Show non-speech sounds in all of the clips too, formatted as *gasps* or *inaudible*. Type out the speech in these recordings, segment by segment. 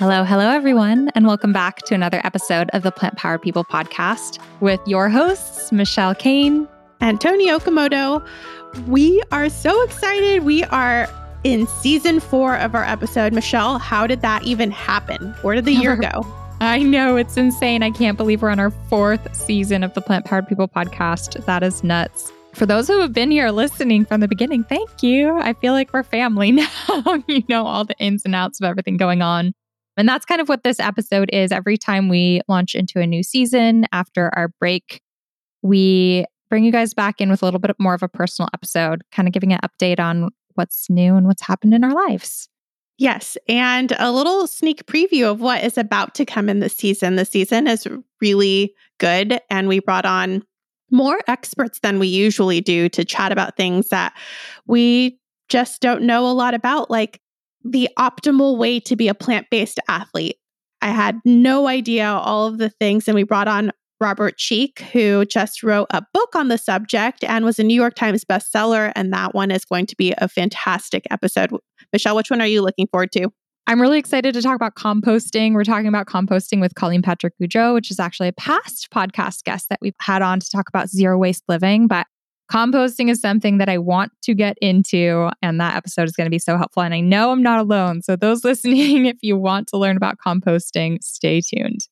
Hello, hello, everyone, and welcome back to another episode of the Plant Powered People podcast with your hosts, Michelle Cehn and Toni Okamoto. We are so excited. We are in season four of our episode. Michelle, how did that even happen? Where did the year *laughs* go? I know it's insane. I can't believe we're on our fourth season of the Plant Powered People podcast. That is nuts. For those who have been here listening from the beginning, thank you. I feel like we're family *laughs* now. you know all the ins and outs of everything going on. And that's kind of what this episode is. Every time we launch into a new season after our break, we bring you guys back in with a little bit more of a personal episode, kind of giving an update on what's new and what's happened in our lives. Yes, and a little sneak preview of what is about to come in this season. The season is really good, and we brought on more experts than we usually do to chat about things that we just don't know a lot about, like the optimal way to be a plant based athlete. I had no idea all of the things, and we brought on Robert Cheeke, who just wrote a book on the subject and was a New York Times bestseller. And that one is going to be a fantastic episode. Michelle, which one are you looking forward to? I'm really excited to talk about composting. We're talking about composting with Colleen Patrick Goudreau, which is actually a past podcast guest that we've had on to talk about zero waste living. But composting is something that I want to get into, and that episode is going to be so helpful. And I know I'm not alone. So, those *laughs* listening, if you want to learn about composting, stay tuned.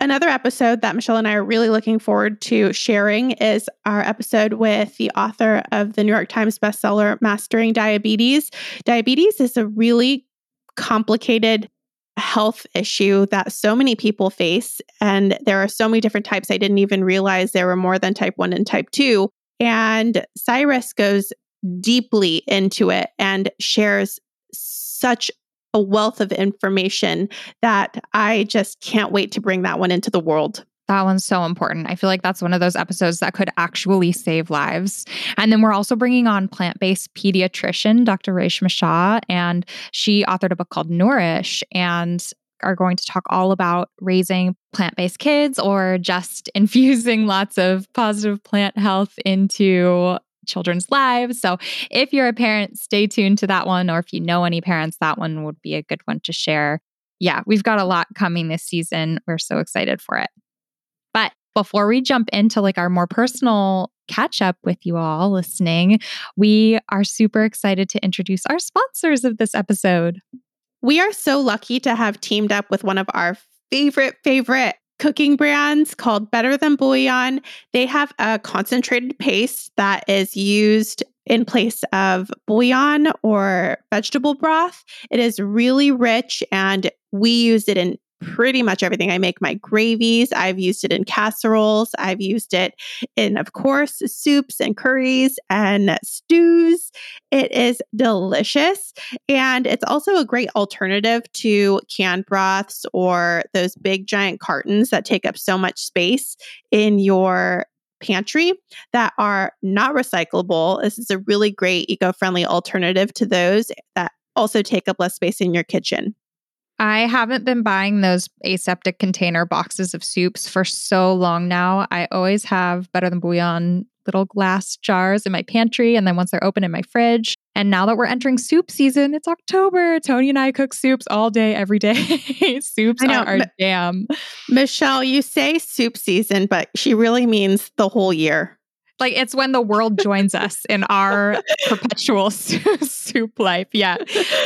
Another episode that Michelle and I are really looking forward to sharing is our episode with the author of the New York Times bestseller, Mastering Diabetes. Diabetes is a really complicated health issue that so many people face. And there are so many different types. I didn't even realize there were more than type 1 and type 2. And Cyrus goes deeply into it and shares such a wealth of information that I just can't wait to bring that one into the world. That one's so important. I feel like that's one of those episodes that could actually save lives. And then we're also bringing on plant based pediatrician, Dr. Reshma Shah, and she authored a book called Nourish and are going to talk all about raising plant based kids or just *laughs* infusing lots of positive plant health into children's lives. So if you're a parent, stay tuned to that one. Or if you know any parents, that one would be a good one to share. Yeah, we've got a lot coming this season. We're so excited for it. But before we jump into like our more personal catch up with you all listening, we are super excited to introduce our sponsors of this episode. We are so lucky to have teamed up with one of our favorite, favorite cooking brands called Better Than Bouillon. They have a concentrated paste that is used in place of bouillon or vegetable broth. It is really rich and we use it in pretty much everything. I make my gravies. I've used it in casseroles. I've used it in, of course, soups and curries and stews. It is delicious. And it's also a great alternative to canned broths or those big giant cartons that take up so much space in your pantry that are not recyclable. This is a really great eco friendly alternative to those that also take up less space in your kitchen. I haven't been buying those aseptic container boxes of soups for so long now. I always have Better Than Bouillon little glass jars in my pantry. And then once they're open in my fridge. And now that we're entering soup season, it's October. Toni and I cook soups all day, every day. *laughs* soups know. are our jam. Michelle, you say soup season, but she really means the whole year. Like it's when the world joins us in our perpetual *laughs* soup life. Yeah.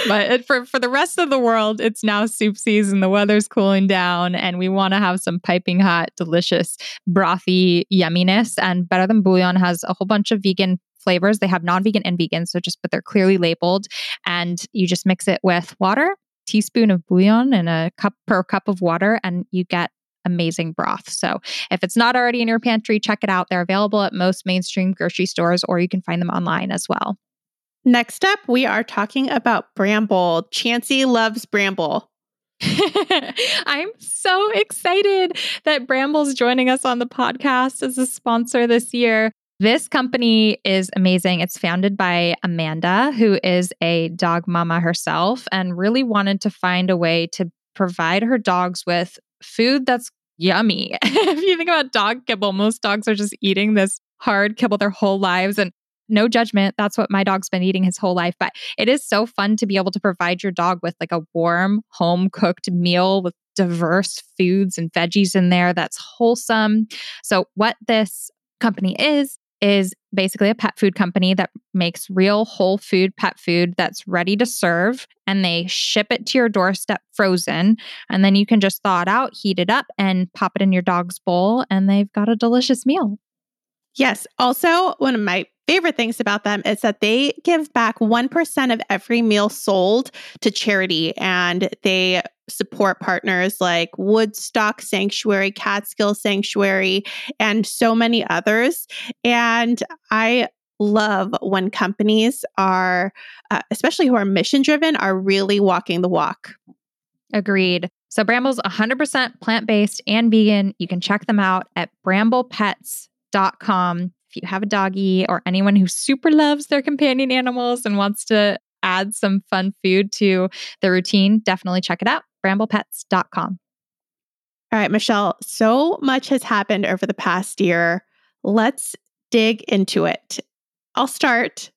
But for, for the rest of the world, it's now soup season. The weather's cooling down and we want to have some piping hot, delicious, brothy yumminess. And Better Than Bouillon has a whole bunch of vegan flavors. They have non vegan and vegan. So just, but they're clearly labeled. And you just mix it with water, teaspoon of bouillon and a cup per cup of water, and you get amazing broth. So if it's not already in your pantry, check it out. They're available at most mainstream grocery stores, or you can find them online as well. Next up, we are talking about Bramble. Chancey loves Bramble. *laughs* I'm so excited that Bramble's joining us on the podcast as a sponsor this year. This company is amazing. It's founded by Amanda, who is a dog mama herself and really wanted to find a way to provide her dogs with food that's yummy. *laughs* if you think about dog kibble, most dogs are just eating this hard kibble their whole lives. And no judgment. That's what my dog's been eating his whole life. But it is so fun to be able to provide your dog with like a warm, home cooked meal with diverse foods and veggies in there that's wholesome. So, what this company is, is basically a pet food company that makes real whole food pet food that's ready to serve and they ship it to your doorstep frozen and then you can just thaw it out heat it up and pop it in your dog's bowl and they've got a delicious meal Yes. Also, one of my favorite things about them is that they give back 1% of every meal sold to charity and they support partners like Woodstock Sanctuary, Catskill Sanctuary, and so many others. And I love when companies are, uh, especially who are mission driven, are really walking the walk. Agreed. So Bramble's 100% plant based and vegan. You can check them out at bramblepets.com you have a doggy or anyone who super loves their companion animals and wants to add some fun food to the routine, definitely check it out. Bramblepets.com. All right, Michelle, so much has happened over the past year. Let's dig into it. I'll start.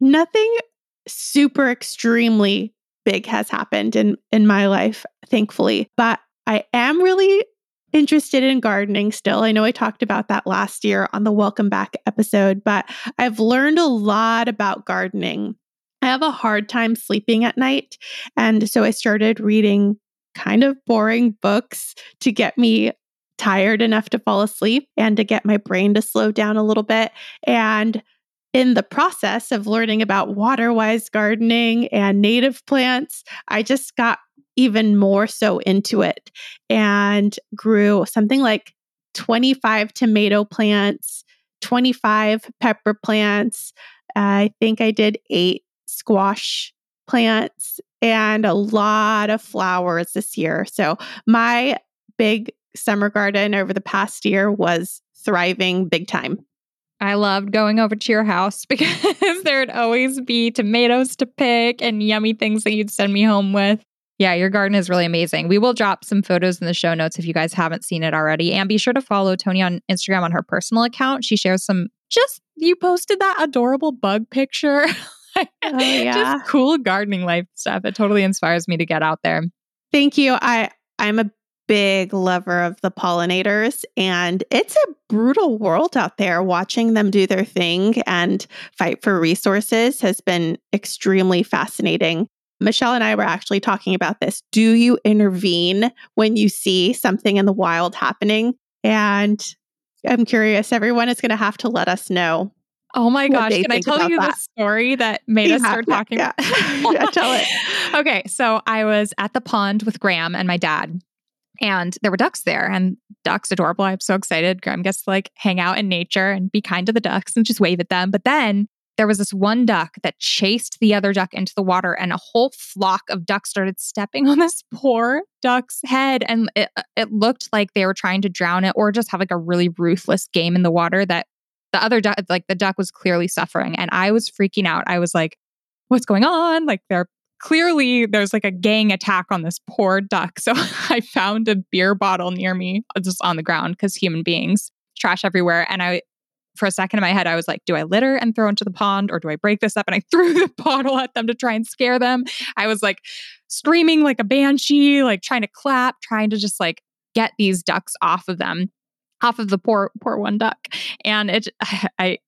Nothing super extremely big has happened in in my life, thankfully, but I am really interested in gardening still. I know I talked about that last year on the Welcome Back episode, but I've learned a lot about gardening. I have a hard time sleeping at night. And so I started reading kind of boring books to get me tired enough to fall asleep and to get my brain to slow down a little bit. And in the process of learning about water wise gardening and native plants, I just got even more so into it and grew something like 25 tomato plants, 25 pepper plants. I think I did eight squash plants and a lot of flowers this year. So my big summer garden over the past year was thriving big time. I loved going over to your house *laughs* because there'd always be tomatoes to pick and yummy things that you'd send me home with. Yeah, your garden is really amazing. We will drop some photos in the show notes if you guys haven't seen it already. And be sure to follow Toni on Instagram on her personal account. She shares some just, you posted that adorable bug picture. *laughs* oh, yeah. Just cool gardening life stuff. It totally inspires me to get out there. Thank you. I I'm a big lover of the pollinators and it's a brutal world out there watching them do their thing and fight for resources has been extremely fascinating. Michelle and I were actually talking about this. Do you intervene when you see something in the wild happening? And I'm curious, everyone is going to have to let us know. Oh my gosh. Can I tell you that. the story that made us start talking? Yeah. *laughs* yeah, tell it. *laughs* okay. So I was at the pond with Graham and my dad, and there were ducks there, and ducks adorable. I'm so excited. Graham gets to like hang out in nature and be kind to the ducks and just wave at them. But then there was this one duck that chased the other duck into the water and a whole flock of ducks started stepping on *laughs* this poor duck's head and it, it looked like they were trying to drown it or just have like a really ruthless game in the water that the other duck like the duck was clearly suffering and i was freaking out. I was like what's going on? Like they're clearly there's like a gang attack on this poor duck. *laughs* So i found a beer bottle near me uh, just on the ground because human beings trash everywhere and i for a second in my head, I was like, do I litter and throw into the pond or do I break this up? And I *laughs* threw the bottle at them to try and scare them. I was like screaming like a banshee, like trying to clap, trying to just like get these ducks off of them, off of the poor, poor one duck. And it, *laughs* I,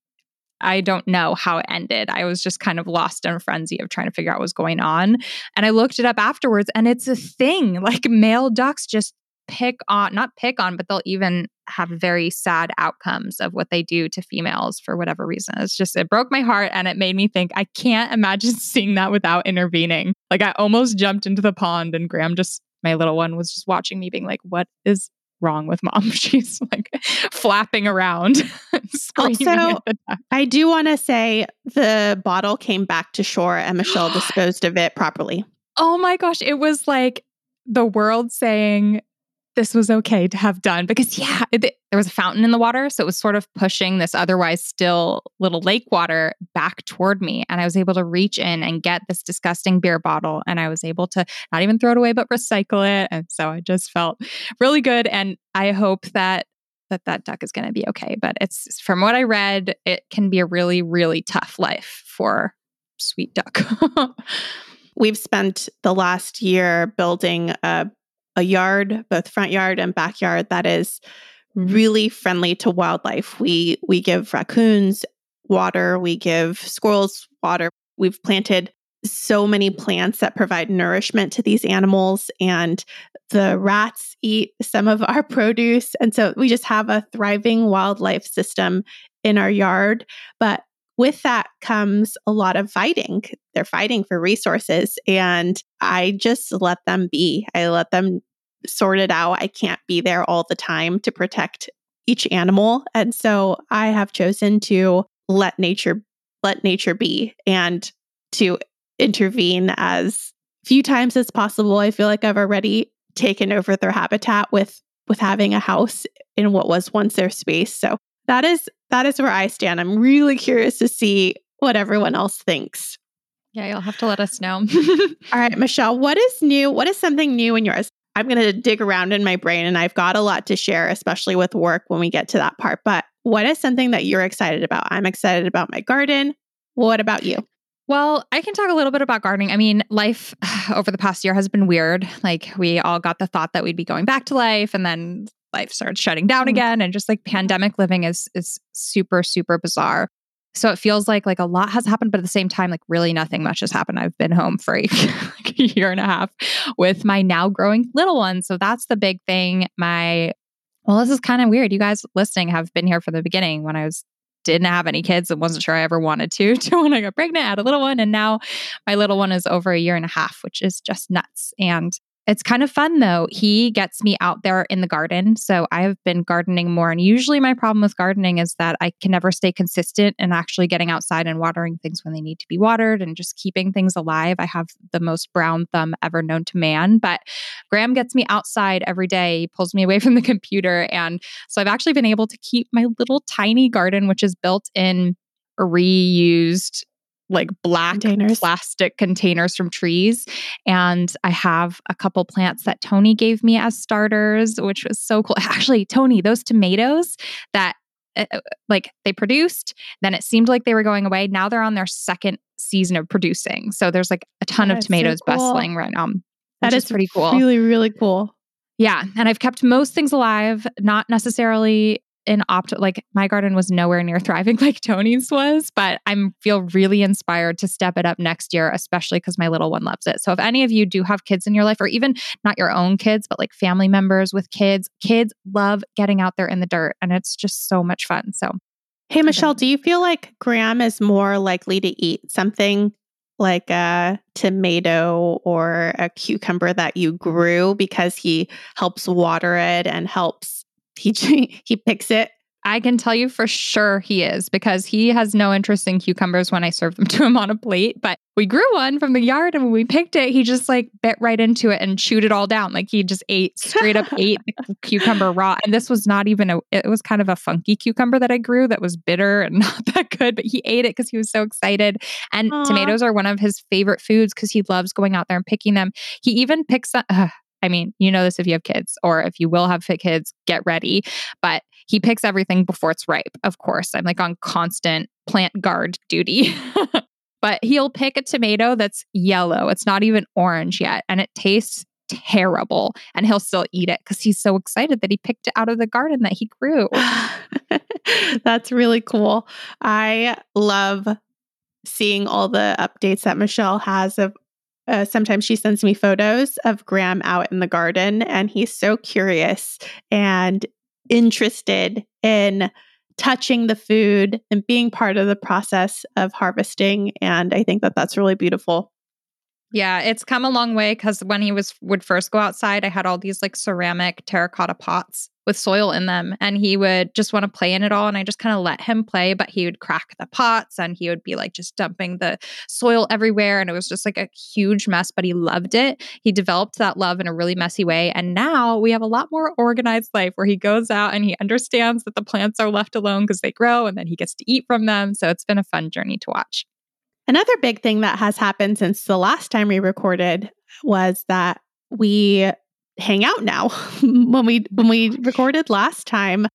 I don't know how it ended. I was just kind of lost in a frenzy of trying to figure out what was going on. And I looked it up afterwards and it's a thing. Like male ducks just pick on, not pick on, but they'll even have very sad outcomes of what they do to females for whatever reason. It's just, it broke my heart and it made me think, I can't imagine *laughs* seeing that without intervening. Like I almost jumped into the pond and Graham just, my little one was just watching me being like, what is wrong with mom? *laughs* She's like flapping around. *laughs* also, I do want to say the bottle came back to shore and Michelle *gasps* disposed of it properly. Oh my gosh. It was like the world saying, this was okay to have done because yeah it, there was a fountain in the water so it was sort of pushing this otherwise still little lake water back toward me and i was able to reach in and get this disgusting beer bottle and i was able to not even throw it away but recycle it and so i just felt really good and i hope that that that duck is going to be okay. But it's from what I read, it can be a really, really tough life for sweet duck. *laughs* We've spent the last year building a, a yard, both front yard and backyard, that is mm-hmm. really friendly to wildlife. We we give raccoons water, we give squirrels water. We've planted so many plants that provide nourishment to these animals and the rats eat some of our *laughs* produce and so we just have a thriving wildlife system in our yard but with that comes a lot of fighting they're fighting for resources and i just let them be i let them sort it out i can't be there all the time to protect each animal and so i have chosen to let nature let nature be and to intervene as few times as possible. I feel like I've already taken over their habitat with with having a house in what was once their space. So that is that is where I stand. I'm really curious to see what everyone else thinks. Yeah, you'll have to let us know. *laughs* All right, Michelle, what is new? What is something new in yours? I'm going to dig around in my brain and I've got a lot to share, especially with work when we get to that part. But what is something that you're excited about? I'm excited about my garden. What about you? Well, I can talk a little bit about gardening. I mean, life *sighs* over the past year has been weird. Like, we all got the thought that we'd be going back to life, and then life started shutting down mm again. And just like pandemic living is is super, super bizarre. So it feels like like a lot has happened, but at the same time, like really nothing much has happened. I've been home for a, *laughs* like a year and a half with my now growing little one. So that's the big thing. My well, this is kind of weird. You guys listening have been here from the beginning when I was didn't have any kids and wasn't sure I ever wanted to, *laughs* to when I got pregnant, had a little one. And now my little one is over a year and a half, which is just nuts. And it's kind of fun though. He gets me out there in the garden. So I have been gardening more. And usually my problem with gardening is that I can never stay consistent and actually getting outside and watering things when they need to be watered and just keeping things alive. I have the most brown thumb ever known to man. But Graham gets me outside every day. He pulls me away *laughs* from the computer. And so I've actually been able to keep my little tiny garden, which is built in reused like black containers. plastic containers from trees. And I have a couple plants that Toni gave me as starters, which was so cool. *laughs* Actually, Toni, those tomatoes that uh, uh, like they produced, then it seemed like they were going away. Now they're on their second season of producing. So there's like a ton of tomatoes so cool. bustling right now. That is, is pretty cool. Really, really cool. Yeah. And I've kept most things alive, not necessarily in opt like my garden was nowhere near *laughs* thriving like Toni's was, but I'm feel really inspired to step it up next year, especially because my little one loves it. So if any of you do have kids in your life, or even not your own kids, but like family members with kids, kids love getting out there in the dirt and it's just so much fun. So Hey Michelle, do you feel like Graham is more likely to eat something like a tomato or a cucumber that you grew because he helps water it and helps he he picks it. I can tell you for sure he is because he has no interest in cucumbers when I serve them *laughs* to him on a plate. But we grew one from the yard and when we picked it, he just like bit right into it and chewed it all down. Like he just ate straight up *laughs* ate cucumber raw. And this was not even a, it was kind of a funky cucumber that I grew that was bitter and *laughs* not that good, but he ate it because he was so excited. And Aww. tomatoes are one of his favorite foods because he loves going out there and picking them. He even picks, uh, I mean, you know this if you have kids, or if you will have kids, get ready. But he picks everything before it's ripe, of course. I'm like on constant plant guard duty. *laughs* but he'll pick a tomato that's yellow. It's not even orange yet. And it tastes terrible. And he'll still eat it because he's so excited that he picked it out of the garden that he grew. *laughs* that's really cool. I love seeing all the updates that Michelle has of uh, sometimes she sends me photos of Graham out in the garden, and he's so curious and interested in touching the food and being part of the process of harvesting. And I think that that's really beautiful. Yeah, it's come a long way because when he was would first go outside, I had all these like ceramic terracotta pots with soil in them, and he would just want to play in it all. And I just kind of let him play, but he would crack the pots and he would be like just dumping the soil everywhere, and it was just like a huge mess. But he loved it. He developed that love in a really messy way, and now we have a lot more organized life where he goes out and he understands that the plants are left alone because they grow, and then he gets to eat from them. So it's been a fun journey to watch. Another big thing that has happened since the last time we recorded was that we hang out now. *laughs* when we when we recorded last time,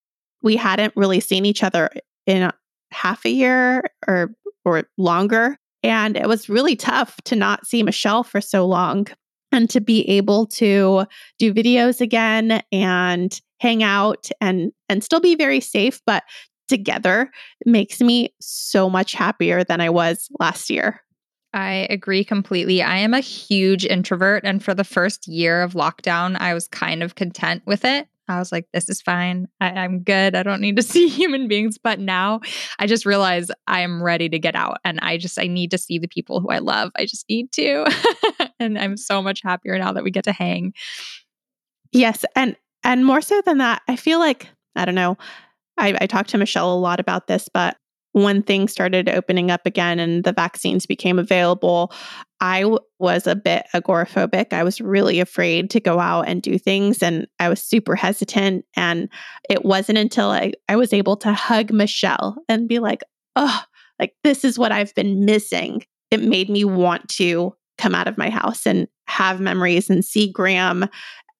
we hadn't really seen each other in half a year or or longer. And it was really tough to not see Michelle for so long and to be able to do videos again and hang out and and still be very safe but together makes me so much happier than I was last year. I agree completely. I am a huge introvert. And for the first year of lockdown, I was kind of content with it. I was like, this is fine. I, am good. I don't need to *laughs* see human beings. But now I just realize I am ready to get out and I just, I need to see the people who I love. I just need to. *laughs* and I'm so much happier now that we get to hang. Yes. And, and more so than that, I feel like, I don't know, I, I talked to Michelle a lot about this, but when things started opening up again and the vaccines became available, I w- was a bit agoraphobic. I was really afraid to go out and do things, and I was super hesitant. And it wasn't until I, I was able to hug Michelle and be like, oh, like this is what I've been missing. It made me want to come out of my house and have memories and see Graham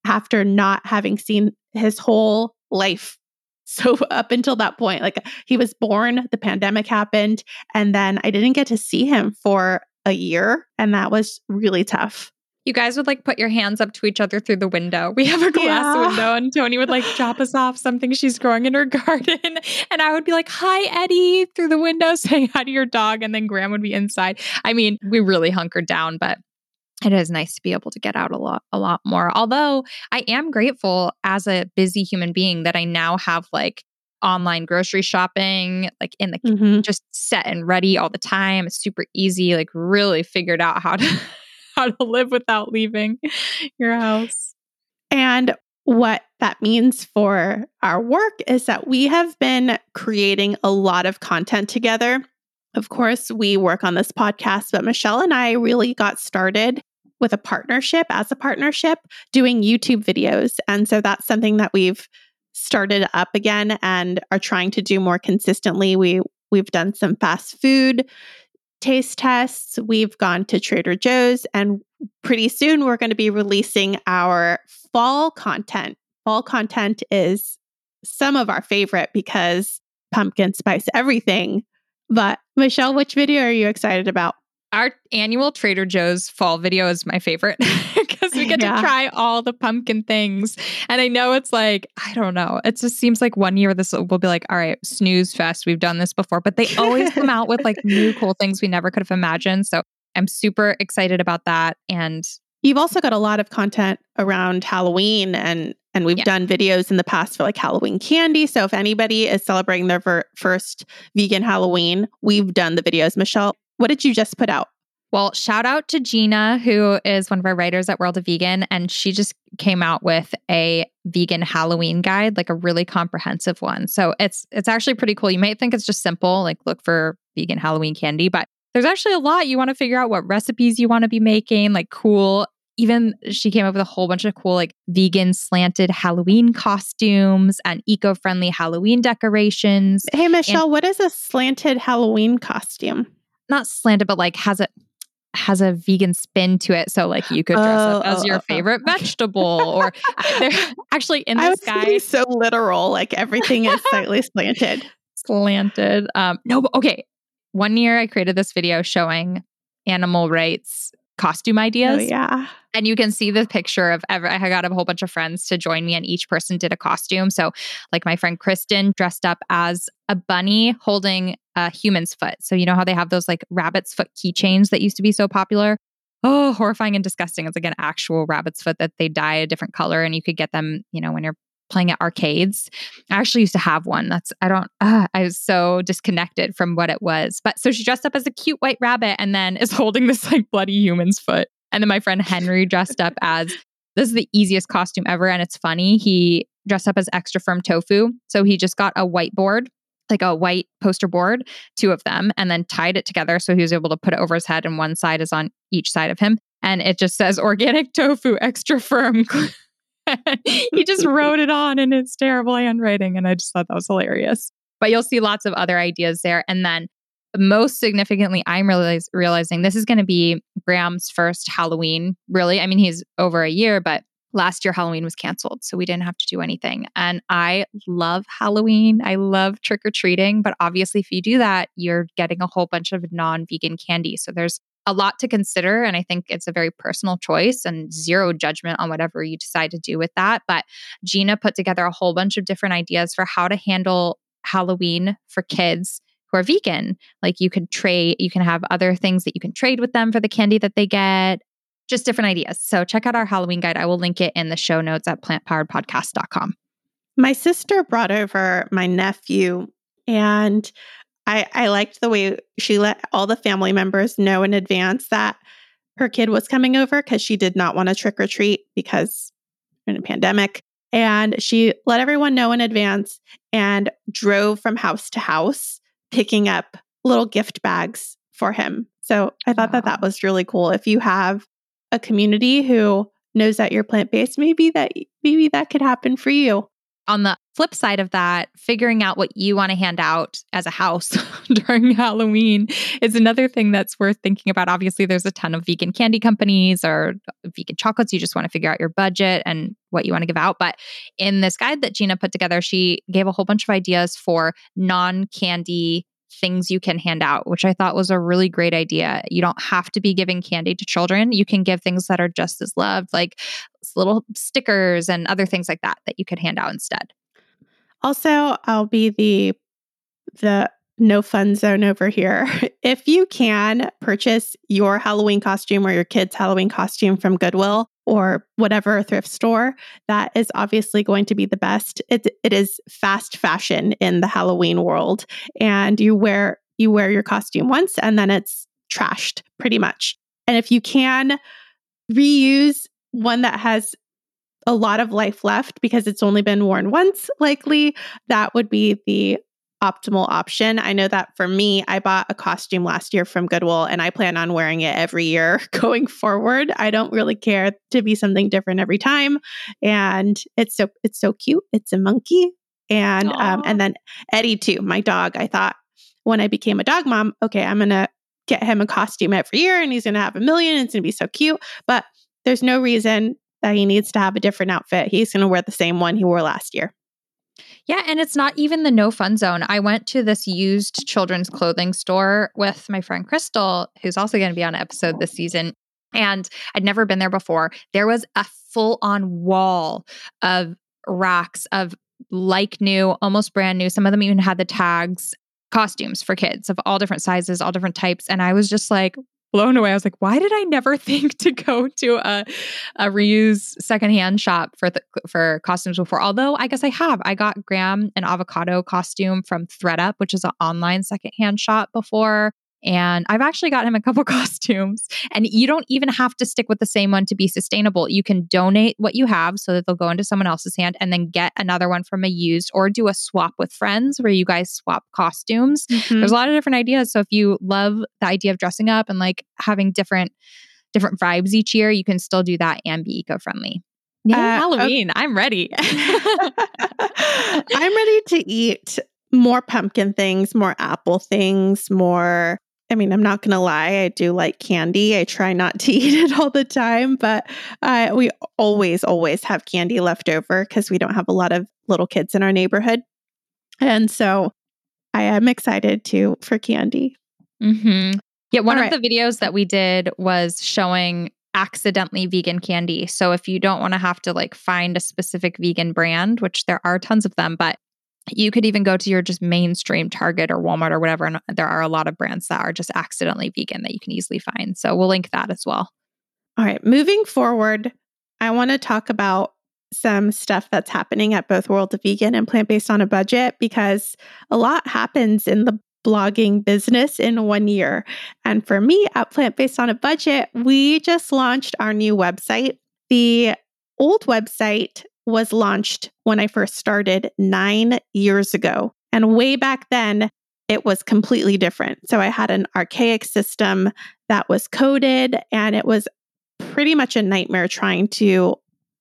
after not having seen his whole life so *laughs* up until that point, like he was born, the pandemic happened, and then I didn't get to see him for a year. And that was really tough. You guys would like put your hands up to each other through the window. We have a glass yeah. window, and Toni would like drop us off something she's growing in her *laughs* garden. And I would be like, Hi, Eddie, through the window, *laughs* saying hi to your dog. And then Graham would be inside. I mean, we really hunkered down, but it is nice to be able to get out a lot a lot more. Although i am grateful as a busy human being that i now have like online grocery shopping like in the mm-hmm. just set and ready all the time. It's super easy like really figured out how to *laughs* how to live without leaving your house. And what that means for our work is that we have been creating a lot of content together. Of course, we work on this podcast, but Michelle and I really got started with a partnership as a partnership doing YouTube videos. And so that's something that we've started up again and are trying to do more consistently. We we've done some fast food taste tests. We've gone to Trader Joe's and pretty soon we're going to be releasing our fall content. Fall content is some of our favorite because pumpkin spice everything. But Michelle, which video are you excited about? Our annual Trader Joe's fall video is my favorite *laughs* because we get yeah. to try all the pumpkin things. And I know it's like, I don't know. It just seems like one year this will be like, all right, snooze fest. We've done this before, but they always come out with like new *laughs* cool things we never could have imagined. So I'm super excited about that. And you've also got a lot of content around Halloween and and we've yeah. done videos in the past for like Halloween candy. So if anybody is celebrating their ver- first vegan Halloween, we've done the videos. Michelle, what did you just put out? Well, shout out to Gina, who is one of our writers at World of Vegan, and she just came out with a vegan Halloween guide, like a really comprehensive one. So it's it's actually pretty cool. You might think it's just simple, like look for vegan Halloween candy, but there's actually a lot. You want to figure out what recipes you want to be making, like cool. Even she came up with a whole bunch of cool, like vegan slanted Halloween costumes and eco friendly Halloween decorations. Hey, Michelle, and- what is a slanted Halloween costume? Not slanted, but like has a has a vegan spin to it. So like you could dress oh, up as your oh, oh, favorite oh. vegetable or *laughs* they're actually in the sky. so literal, like everything is slightly slanted. *laughs* Slanted. Um, no, but okay. One year I created this video showing animal rights costume oh, ideas. Oh, yeah. And you can see the picture of ever I got a whole bunch of friends to join me and each person did a costume. So like my friend Kristen dressed up as a bunny holding a human's foot. So you know how they have those like rabbit's foot keychains that used to be so popular? Oh, horrifying and disgusting. It's like an actual rabbit's foot that they dye a different color and you could get them, you know, when you're playing at arcades. I actually used to have one. That's I don't uh, I was so disconnected from what it was. But so she dressed up as a cute white rabbit and then is *laughs* holding this like bloody human's foot. And then my friend Henry dressed up as this is the easiest costume ever and it's funny. He dressed up as extra firm tofu. So he just got a whiteboard like a white poster board, two of them, and then tied it together so he was able to put it over his head and one side is on each side of him. And it just says organic tofu extra firm *laughs* *laughs* he just wrote it on in his terrible handwriting. And I just thought that was hilarious. But you'll see lots of other ideas there. And then most significantly, I'm realizing this is going to be Graham's first Halloween, really. I mean, he's over a year, but last year Halloween was canceled, so we didn't have to do anything. And I love Halloween. I love trick or treating, but obviously, if you do that, you're getting a whole bunch of non vegan candy. So there's a lot to consider. And I think it's a very personal choice and zero judgment on whatever you decide to do with that. But Gina put together a whole bunch of different ideas for how to handle Halloween for kids who are vegan. Like you could trade, you can have other things that you can trade with them for the candy that they get just different ideas. So check out our Halloween guide. I will link it in the show notes at plantpoweredpodcast.com. My sister brought over my nephew and I, I liked the way she let all the family members know in advance that her kid was coming over because she did not want to trick or treat because in a pandemic. And she let everyone know in advance and drove from house to house picking up little gift bags for him. So I thought wow. that that was really cool. If you have a community who knows that you're plant based, maybe that maybe that could happen for you. On the flip side of that, figuring out what you want to hand out as a house *laughs* during Halloween is another thing that's worth thinking about. Obviously, there's a ton of vegan candy companies or vegan chocolates. You just want to figure out your budget and what you want to give out. But in this guide that Gina put together, she gave a whole bunch of ideas for non candy things you can hand out, which I thought was a really great idea. You don't have to be giving candy to children. You can give things that are just as loved, like little stickers and other things like that that you could hand out instead. Also, I'll be the the no fun zone over here. *laughs* If you can purchase your Halloween costume or your kid's Halloween costume from Goodwill or whatever thrift store, that is obviously going to be the best. It, it is fast fashion in the Halloween world. And you wear you wear your costume once and then it's trashed pretty much. And if you can reuse one that has a lot of life left because it's only been worn once, likely, that would be the optimal option. I know that for me, I bought a costume last year from Goodwill and I plan on wearing it every year *laughs* going forward. I don't really care to be something different every time. And it's so it's so cute. It's a monkey. And um, and then Eddie too, my dog. I thought when I became a dog mom, okay, I'm gonna get him a costume every year and he's gonna have a million. And it's gonna be so cute. But there's no reason that he needs to have a different outfit. He's gonna wear the same one he wore last year. Yeah, and it's not even the no fun zone. I went to this used children's clothing store with my friend Crystal, who's also going to be on an episode this season. And I'd never been there before. There was a full on wall of racks of like new, almost brand new. Some of them even had the tags costumes for kids of all different sizes, all different types. And I was just like, blown away. I was like, why did I never *laughs* think to go to a, a reuse secondhand shop for the, for costumes before? Although I guess I have. I got Graham an avocado costume from thredUP, which is an online secondhand shop before. And I've actually got him a couple *laughs* costumes. And you don't even have to stick with the same one to be sustainable. You can donate what you have so that they'll go into someone else's hand and then get another one from a used or do a swap with friends where you guys swap costumes. Mm-hmm. There's a lot of different ideas. So if you love the idea of dressing up and like having different different vibes each year, you can still do that and be eco-friendly. Yeah, uh, Halloween. Okay. I'm ready. *laughs* I'm ready to eat more pumpkin things, more apple things, more I mean, I'm not going to lie. I do like candy. I try not to *laughs* eat it all the time, but uh, we always, always have candy left over because we don't have a lot of little kids in our neighborhood. And so I am excited to for candy. Mm-hmm. Yeah, one all of right. the videos that we did was showing accidentally vegan candy. So if you don't want to have to like find a specific vegan brand, which there are tons of them, but you could even go to your just mainstream Target or Walmart or whatever. And there are a lot of brands that are just accidentally vegan that you can easily find. So we'll link that as well. All right. Moving forward, I want to talk about some stuff that's happening at both World of Vegan and Plant Based on a Budget because a lot happens in the blogging business in one year. And for me at Plant Based on a Budget, we just launched our new website. The old website was launched when I first started nine years ago. And way back then, it was completely different. So I had an archaic system that was coded, and it was pretty much a nightmare trying to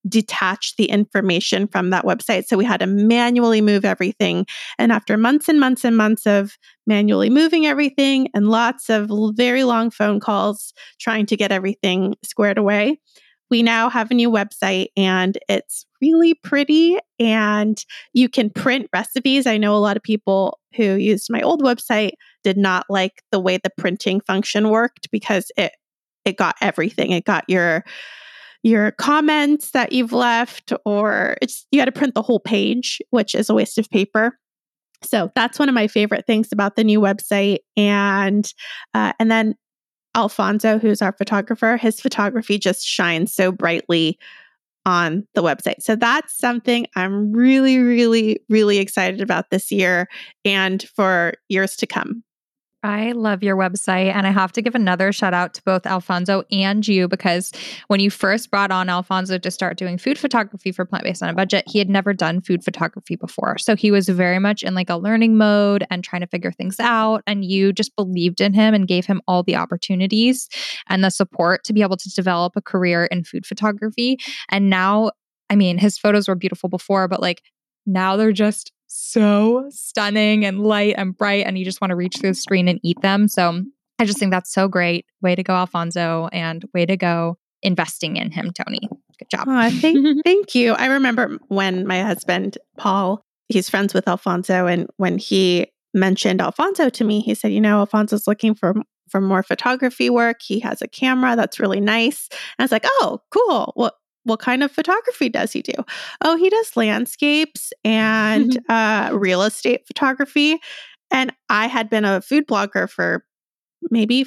detach the information from that website. So we had to manually move everything. And after months and months and months of manually moving everything and lots of very long phone calls trying to get everything squared away, we now have a new website and it's really pretty and you can print recipes. I know a lot of people who used my old website did not like the way the printing function worked because it it got everything. It got your your comments that you've left or it's you got to print the whole page, which is a waste of paper. So that's one of my favorite things about the new website. And uh, and then Alfonso, who's our photographer, his photography just shines so brightly on the website. So that's something I'm really, really, really excited about this year and for years to come. I love your website. And I have to give another shout out to both Alfonso and you because when you first brought on Alfonso to start doing food photography for Plant Based on a Budget, he had never done food photography before. So he was very much in like a learning mode and trying to figure things out. And you just believed in him and gave him all the opportunities and the support to be able to develop a career in food photography. And now, I mean, his photos were beautiful before, but like now they're just so stunning and light and bright, and you just want to reach through the screen and eat them. So I just think that's so great. Way to go, Alfonso, and way to go investing in him, Toni. Good job. Oh, thank, *laughs* thank you. I remember when my husband, Paul, he's friends with Alfonso, and when he mentioned Alfonso to me, he said, You know, Alfonso's looking for for more photography work. He has a camera that's really nice. And I was like, oh, cool. Well, what kind of photography does he do? Oh, he does landscapes and uh, real estate photography. And I had been a food blogger for maybe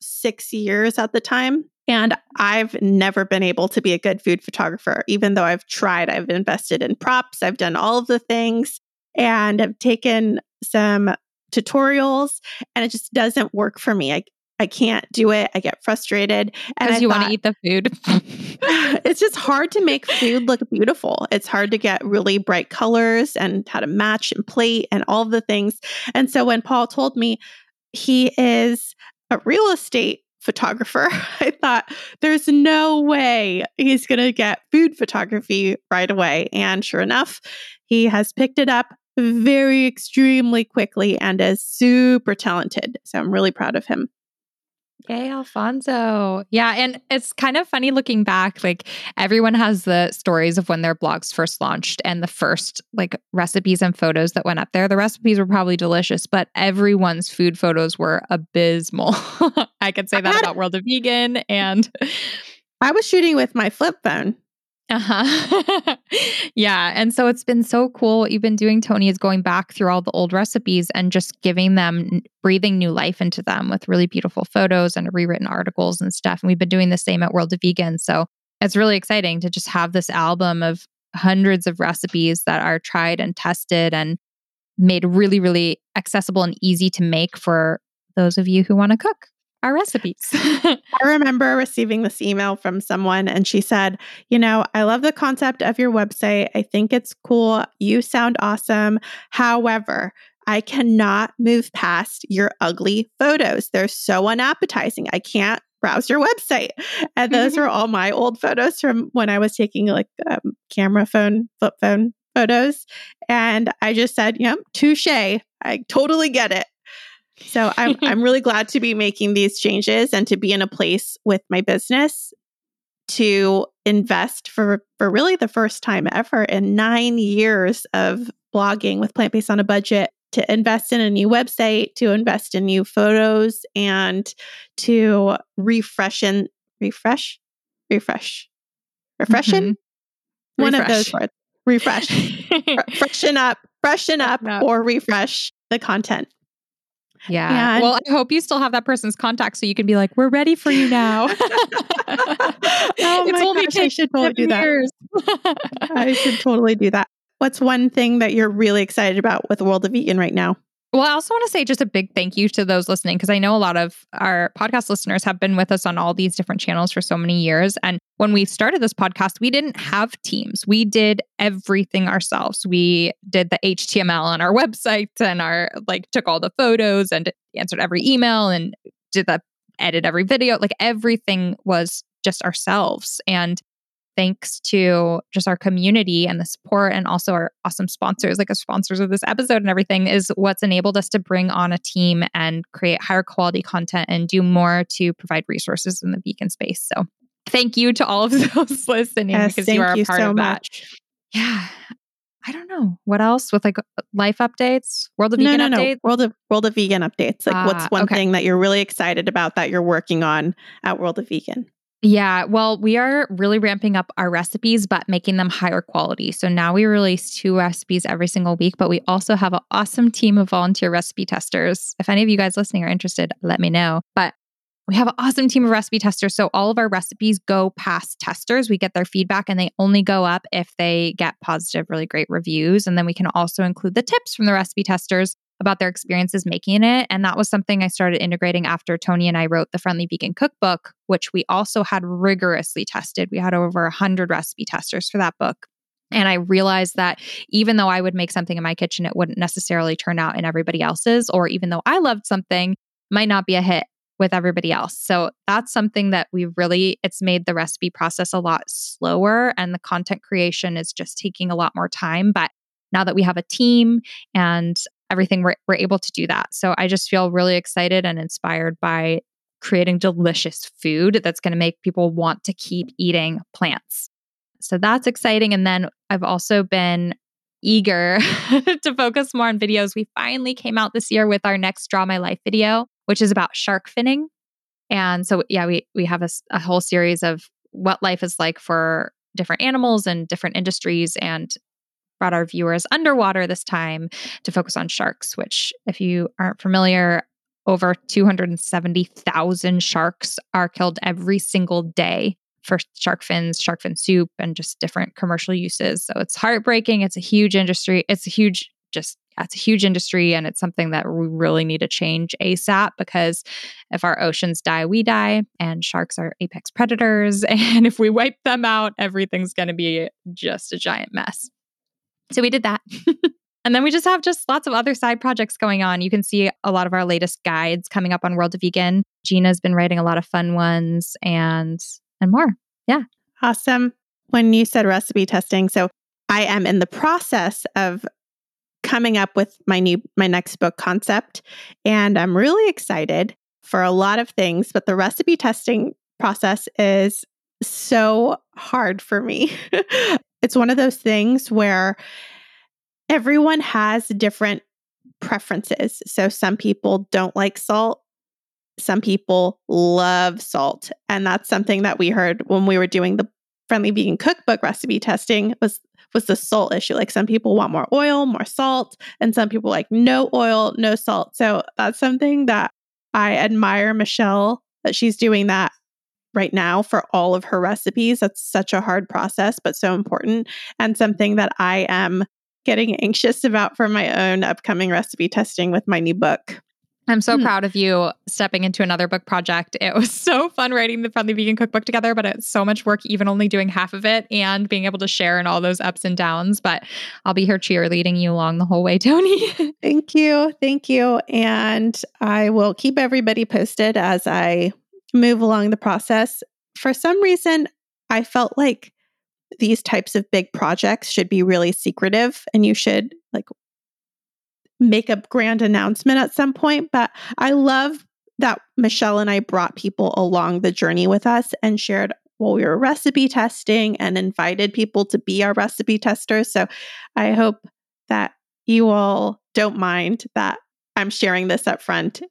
six years at the time. And I've never been able to be a good food photographer, even though I've tried. I've invested in props, I've done all of the things, and I've taken some tutorials, and it just doesn't work for me. I, I can't do it. I get frustrated. Because you want to eat the food. *laughs* it's just hard to make food look beautiful. It's hard to get really bright colors and how to match and plate and all the things. And so when Paul told me he is a real estate photographer, *laughs* I thought there's no way he's going to get food photography right away. And sure enough, he has picked it up very extremely quickly and is super talented. So I'm really proud of him. Yay, Alfonso. Yeah. And it's kind of funny looking back. Like everyone has the stories of when their blogs first launched and the first like recipes and photos that went up there. The recipes were probably delicious, but everyone's food photos were abysmal. *laughs* I could say that about World of Vegan. And I was shooting with my flip phone. Uh-huh. *laughs* yeah. And so it's been so cool. What you've been doing, Toni, is going back through all the old recipes and just giving them, breathing new life into them with really beautiful photos and rewritten articles and stuff. And we've been doing the same at World of Vegan. So it's really exciting to just have this album of hundreds of recipes that are tried and tested and made really, really accessible and easy to make for those of you who want to cook our recipes. *laughs* I remember receiving this email from someone and she said, You know, I love the concept of your website. I think it's cool. You sound awesome. However, I cannot move past your ugly photos. They're so unappetizing. I can't browse your website. And those *laughs* were all my old photos from when I was taking like um, camera phone, flip phone photos. And I just said, yeah, touche. I totally get it. So *laughs* I'm I'm really glad to be making these changes and to be in a place with my business to invest for for really the first time ever in 9 years of blogging with plant based on a budget to invest in a new website, to invest in new photos and to refresh and refresh refresh refreshen? Mm-hmm. one refresh. of those words. Refresh. *laughs* Freshen up freshen up. or refresh the content yeah. And well, I hope you still have that person's contact so you can be like, we're ready for you now. *laughs* oh it's only gosh, I should totally do that. I should totally do that. What's one thing that you're really excited about with the World of Vegan right now? Well, I also want to say just a big thank you to those listening because I know a lot of our podcast listeners have been with us on all these different channels for so many years. And when we started this podcast, we didn't have teams. We did everything ourselves. We did the HTML on our website and our like took all the photos and answered every email and did the edit every video. Like everything was just ourselves. And thanks to just our community and the support and also our awesome sponsors, like the sponsors of this episode and everything, is what's enabled us to bring on a team and create higher quality content and do more to provide resources in the vegan space. So thank you to all of *laughs* those listening yes, because you are a part so of that. much. Yeah. I don't know what else with like life updates, world of No, vegan no, no. updates. World of World of Vegan updates. Like, what's Ah, one okay. thing that you're really excited about that you're working on at World of Vegan? Yeah, well, we are really ramping up our recipes, but making them higher quality. So now we release two recipes every single week, but we also have an awesome team of volunteer recipe testers. If any of you guys listening are interested, let me know. But we have an awesome team of recipe testers. So all of our recipes go past testers. We get their feedback and they only go up if they get positive, really great reviews. And then we can also include the tips from the recipe testers about their experiences making it. And that was something I started integrating after Toni and I wrote the Friendly Vegan Cookbook, which we also had rigorously tested. We had over 100 recipe testers for that book. And I realized that even though I would make something in my kitchen, it wouldn't necessarily turn out in everybody else's, or even though I loved something, might not be a hit with everybody else. So that's something that we really, it's made the recipe process a lot slower and the content creation is just taking a lot more time. But now that we have a team and everything, we're, we're able to do that. So I just feel really excited and inspired by creating delicious food that's going to make people want to keep eating plants. So that's exciting. And then I've also been eager *laughs* to focus more on videos. We finally came out this year with our next Draw My Life video, which is about shark finning. And so, yeah, we, we have a whole series of what life is like for different animals and different industries and brought our viewers underwater this time to focus on sharks, which, if you aren't familiar, over 270,000 sharks are killed every single day for shark fins, shark fin soup, and just different commercial uses. So it's heartbreaking. It's a huge industry. It's a huge, just, yeah, it's a huge industry. And it's something that we really need to change ASAP because if our oceans die, we die. And sharks are apex predators. *laughs* And if we wipe them out, everything's going to be just a giant mess. So we did that. *laughs* And then we just have just lots of other side projects going on. You can see a lot of our latest guides coming up on World of Vegan. Gina's been writing a lot of fun ones and and more. Yeah. Awesome. When you said recipe testing, so I am in the process of coming up with my new my next book concept and I'm really excited for a lot of things, but the recipe testing process is so hard for me. *laughs* it's one of those things where everyone has different preferences. So some people don't like salt, some people love salt, and that's something that we heard when we were doing the friendly vegan cookbook recipe testing was was the salt issue. Like some people want more oil, more salt, and some people like no oil, no salt. So that's something that I admire Michelle that she's doing that right now for all of her recipes. That's such a hard process, but so important and something that I am getting anxious about for my own upcoming recipe testing with my new book. I'm so Hmm. proud of you stepping into another book project. It was *laughs* so fun writing the Friendly Vegan Cookbook together, but it's so much work, even only doing half of it and being able to share in all those ups and downs. But I'll be here cheerleading you along the whole way, *laughs* Toni. Thank you. Thank you. And I will keep everybody posted as I move along the process. For some reason, I felt like these types of big projects should be really secretive and you should like make a grand announcement at some point. But I love that Michelle and I brought people along the journey with us and shared while we were recipe testing and invited people to be our recipe testers. So I hope that you all don't mind that I'm sharing this up front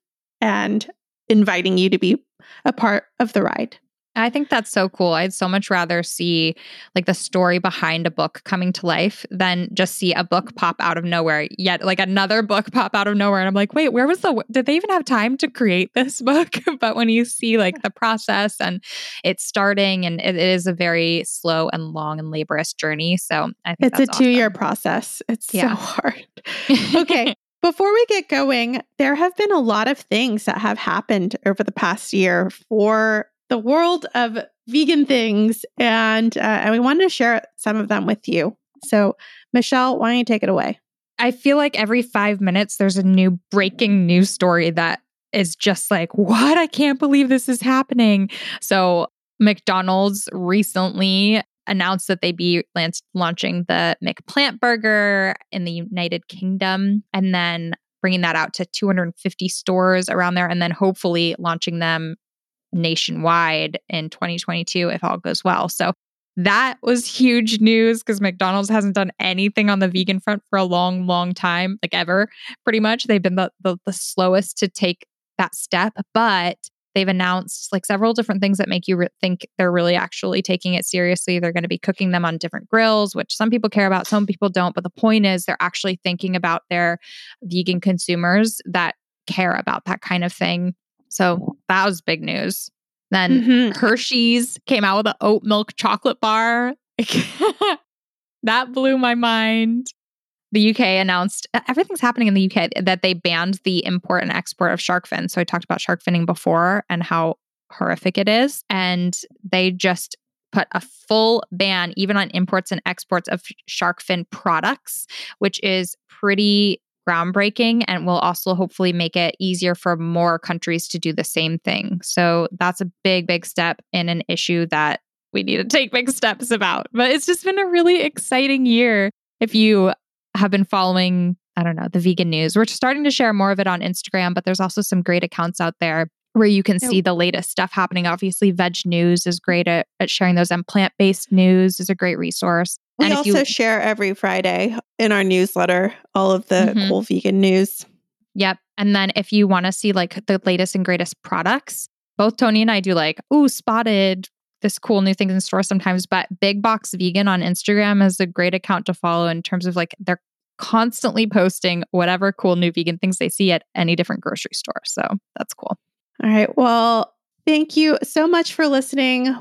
and inviting you to be a part of the ride. I think that's so cool. I'd so much rather see like the story behind a book coming to life than just see a book mm-hmm. pop out of nowhere. Yet, like another book pop out of nowhere, and I'm like, wait, where was the? Did they even have time to create this *laughs* book? but when you see like the process and it's starting, and it, it is a very slow and long and laborious journey. So I think It's a two year process. It's Yeah. so *laughs* hard. *laughs* Okay. Before we get going, there have been a lot of things that have happened over the past year for the world of vegan things, and uh, and we wanted to share some of them with you. So, Michelle, why don't you take it away? I feel like every five minutes there's a new breaking news story that is just like, what? I can't believe this is happening. So, McDonald's recently announced that they'd be launching the McPlant Burger in the United Kingdom and then bringing that out to 250 stores around there and then hopefully launching them nationwide in 2022 if all goes well. So that was huge news because McDonald's hasn't done anything on the vegan front for a long, long time, like ever, pretty much. They've been the, the, the slowest to take that step, but they've announced like several different things that make you re- think they're really actually taking it seriously. They're going to be cooking them on different grills, which some people care about, some people don't. But the point is, they're actually thinking about their vegan consumers that care about that kind of thing. So that was big news. Then mm-hmm. Hershey's came out with an oat milk chocolate bar. *laughs* that blew my mind. The UK announced everything's happening in the UK that they banned the import and export of shark fins. So I talked about shark finning before and how horrific it is. And they just put a full ban even on imports and exports of shark fin products, which is pretty groundbreaking and will also hopefully make it easier for more countries to do the same thing. So that's a big, big step in an issue that we need to take big steps about. But it's just been a really exciting year. If you have been following, I don't know, the vegan news, we're starting to share more of it on Instagram, but there's also some great accounts out there where you can see the latest stuff happening. Obviously, Veg News is great at, at sharing those, and Plant Based News is a great resource. We and also you, share every Friday in our newsletter all of the mm-hmm. cool vegan news. Yep. And then if you want to see like the latest and greatest products, both Toni and I do like, ooh, spotted this cool new things in store sometimes, but Big Box Vegan on Instagram is a great account to follow in terms of like they're constantly posting whatever cool new vegan things they see at any different grocery store. So that's cool. All right. Well, thank you so much for listening.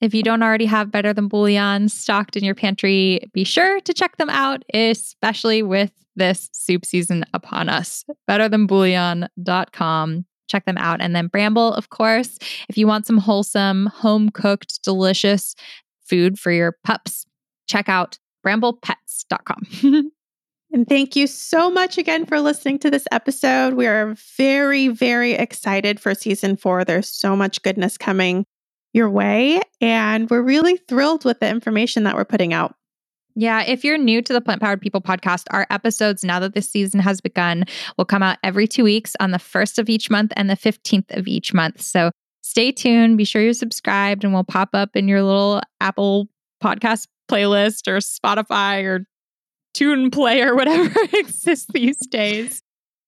If you don't already have Better Than Bouillon stocked in your pantry, be sure to check them out, especially with this soup season upon us. BetterThanBouillon.com. Check them out. And then Bramble, of course, if you want some wholesome, home cooked, delicious food for your pups, check out bramblepets.com. *laughs* And thank you so much again for listening to this episode. We are very, very excited for season four. There's so much goodness coming your way. And we're really thrilled with the information that we're putting out. Yeah, if you're new to the Plant Powered People podcast, our episodes, now that this season has begun, will come out every two weeks on the first of each month and the 15th of each month. So stay tuned. Be sure you're subscribed, and we'll pop up in your little Apple podcast playlist or Spotify or Tune Play or whatever *laughs* exists these days.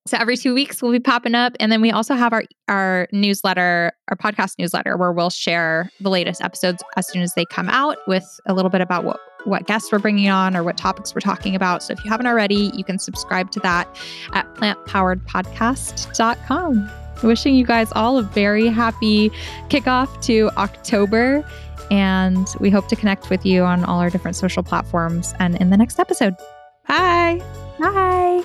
So every two weeks we'll be popping up. And then we also have our our newsletter, our podcast newsletter, where we'll share the latest episodes as soon as they come out with a little bit about what what guests we're bringing on or what topics we're talking about. So if you haven't already, you can subscribe to that at plantpoweredpodcast.com. Wishing you guys all a very happy kickoff to October. And we hope to connect with you on all our different social platforms and in the next episode. Bye. Bye.